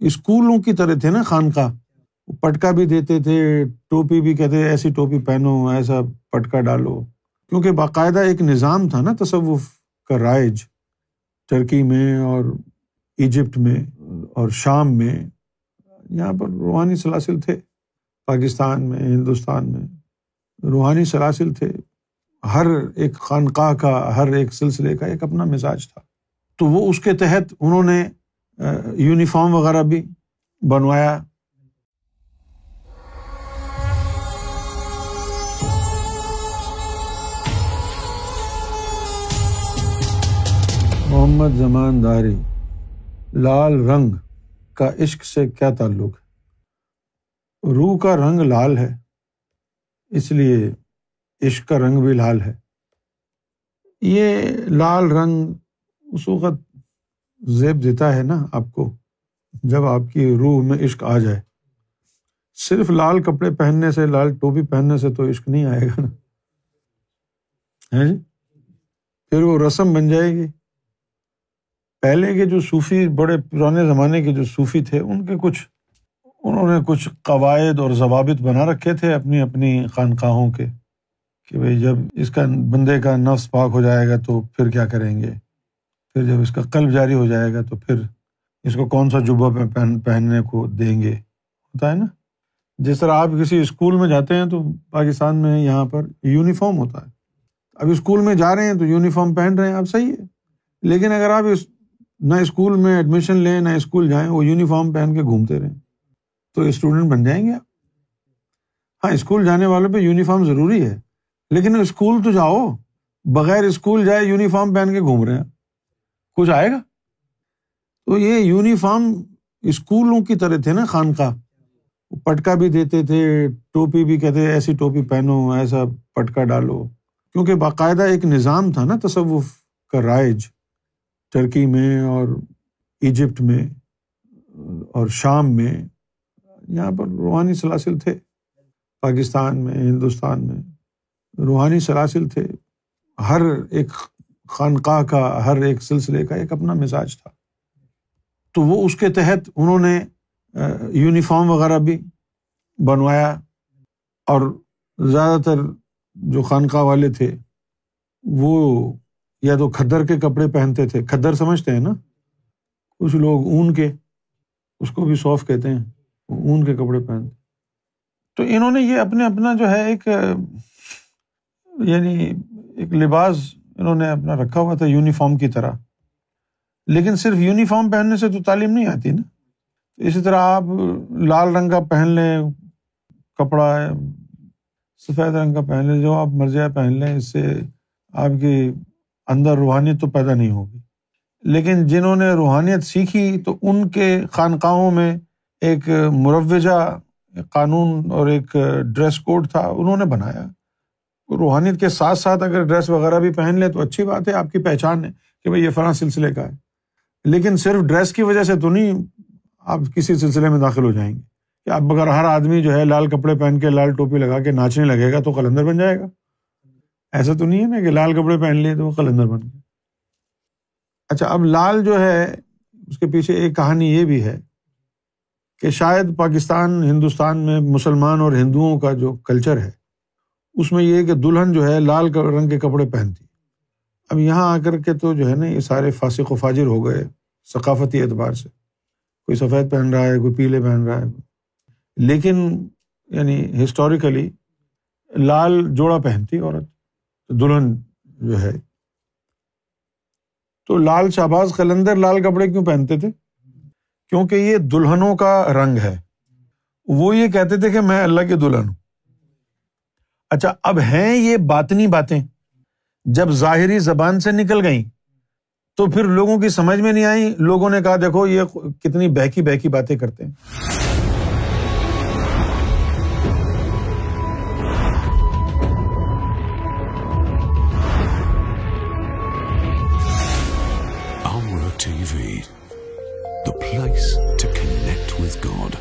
اسکولوں کی طرح تھے نا خانقاہ۔ پٹکا بھی دیتے تھے، ٹوپی بھی کہتے ایسی ٹوپی پہنو، ایسا پٹکا ڈالو۔ کیونکہ باقاعدہ ایک نظام تھا نا تصوف کا رائج ٹرکی میں اور ایجپٹ میں اور شام میں۔ یہاں پر روحانی سلاسل تھے۔ پاکستان میں، ہندوستان میں روحانی سلاسل تھے۔ ہر ایک خانقاہ کا، ہر ایک سلسلے کا ایک اپنا مزاج تھا۔ تو وہ اس کے تحت انہوں نے یونیفارم وغیرہ بھی بنوایا۔ محمد زمان داری، لال رنگ کا عشق سے کیا تعلق؟ ہے روح کا رنگ لال ہے، اس لیے عشق کا رنگ بھی لال ہے۔ یہ لال رنگ، اس وقت زیب دیتا ہے نا آپ کو، جب آپ کی روح میں عشق آ جائے۔ صرف لال کپڑے پہننے سے، لال ٹوپی پہننے سے تو عشق نہیں آئے گا نا۔ جی؟ پھر وہ رسم بن جائے گی۔ پہلے کے جو صوفی، بڑے پرانے زمانے کے جو صوفی تھے، ان کے کچھ، انہوں نے کچھ قواعد اور ضوابط بنا رکھے تھے اپنی اپنی خانقاہوں کے، کہ بھائی جب اس کا بندے کا نفس پاک ہو جائے گا تو پھر کیا کریں گے؟ پھر جب اس کا قلب جاری ہو جائے گا تو پھر اس کو کون سا جبہ پہن پہننے کو دیں گے؟ ہوتا ہے نا؟ جس طرح آپ کسی اسکول میں جاتے ہیں تو پاکستان میں یہاں پر یونیفارم ہوتا ہے۔ اب اسکول میں جا رہے ہیں تو یونیفارم پہن رہے ہیں آپ صحیح ہے۔ لیکن اگر آپ اس نہ اسکول میں ایڈمیشن لیں، نہ اسکول جائیں، وہ یونیفارم پہن کے گھومتے رہیں۔ تو اسٹوڈنٹ بن جائیں گے آپ؟ ہاں اسکول جانے والوں پہ یونیفارم ضروری ہے، لیکن اسکول تو جاؤ، بغیر اسکول جائے یونیفارم پہن کے گھوم رہے ہیں۔ کچھ آئے گا؟ تو یہ یونیفارم اسکولوں کی طرح تھے نا خانقاہ۔ پٹکا بھی دیتے تھے، ٹوپی بھی کہتے ایسی ٹوپی پہنو، ایسا پٹکا ڈالو۔ کیونکہ باقاعدہ ایک نظام تھا نا تصوف کا رائج ٹرکی میں اور ایجپٹ میں اور شام میں۔ یہاں پر روحانی سلاسل تھے۔ پاکستان میں، ہندوستان میں روحانی سلاسل تھے۔ ہر ایک خانقاہ کا ہر ایک سلسلے کا ایک اپنا مزاج تھا۔ تو وہ اس کے تحت انہوں نے یونیفارم وغیرہ بھی بنوایا۔ اور زیادہ تر جو خانقاہ والے تھے، وہ یا تو کھدر کے کپڑے پہنتے تھے۔ کھدر سمجھتے ہیں نا؟ کچھ لوگ اون کے، اس کو بھی صوف کہتے ہیں، اون کے کپڑے پہنتے۔ تو انہوں نے یہ اپنے اپنا جو ہے ایک یعنی ایک لباس انہوں نے اپنا رکھا ہوا تھا یونیفارم کی طرح۔ لیکن صرف یونیفارم پہننے سے تو تعلیم نہیں آتی نا۔ اسی طرح آپ لال رنگ کا پہن لیں، کپڑا سفید رنگ کا پہن لیں، جو آپ مرضیہ پہن لیں، اس سے آپ کی اندر روحانیت تو پیدا نہیں ہوگی۔ لیکن جنہوں نے روحانیت سیکھی تو ان کے خانقاہوں میں ایک مروجہ قانون اور ایک ڈریس کوڈ تھا، انہوں نے بنایا۔ روحانیت کے ساتھ ساتھ اگر ڈریس وغیرہ بھی پہن لیں تو اچھی بات ہے، آپ کی پہچان ہے کہ بھائی یہ فلاں سلسلے کا ہے۔ لیکن صرف ڈریس کی وجہ سے تو نہیں آپ کسی سلسلے میں داخل ہو جائیں گے۔ کہ اب اگر ہر آدمی جو ہے لال کپڑے پہن کے لال ٹوپی لگا کے ناچنے لگے گا تو قلندر بن جائے گا۔ ایسا تو نہیں ہے نا کہ لال کپڑے پہن لیے تو وہ قلندر بن گئے۔ اچھا اب لال جو ہے، اس کے پیچھے ایک کہانی یہ بھی ہے کہ شاید پاکستان، ہندوستان میں مسلمان اور ہندوؤں کا جو کلچر ہے اس میں یہ کہ دلہن جو ہے لال رنگ کے کپڑے پہنتی۔ اب یہاں آ کر کے تو جو ہے نا یہ سارے فاسق و فاجر ہو گئے ثقافتی اعتبار سے۔ کوئی سفید پہن رہا ہے، کوئی پیلے پہن رہا ہے۔ لیکن یعنی ہسٹوریکلی لال جوڑا پہنتی عورت دلہن جو ہے۔ تو لال شہباز قلندر لال کپڑے کیوں پہنتے تھے؟ کیونکہ یہ دلہنوں کا رنگ ہے۔ وہ یہ کہتے تھے کہ میں اللہ کی دلہن ہوں۔ اچھا اب ہیں یہ باطنی باتیں۔ جب ظاہری زبان سے نکل گئیں، تو پھر لوگوں کی سمجھ میں نہیں آئیں۔ لوگوں نے کہا، دیکھو، یہ کتنی بہکی بہکی باتیں کرتے ہیں۔ TV the place to connect God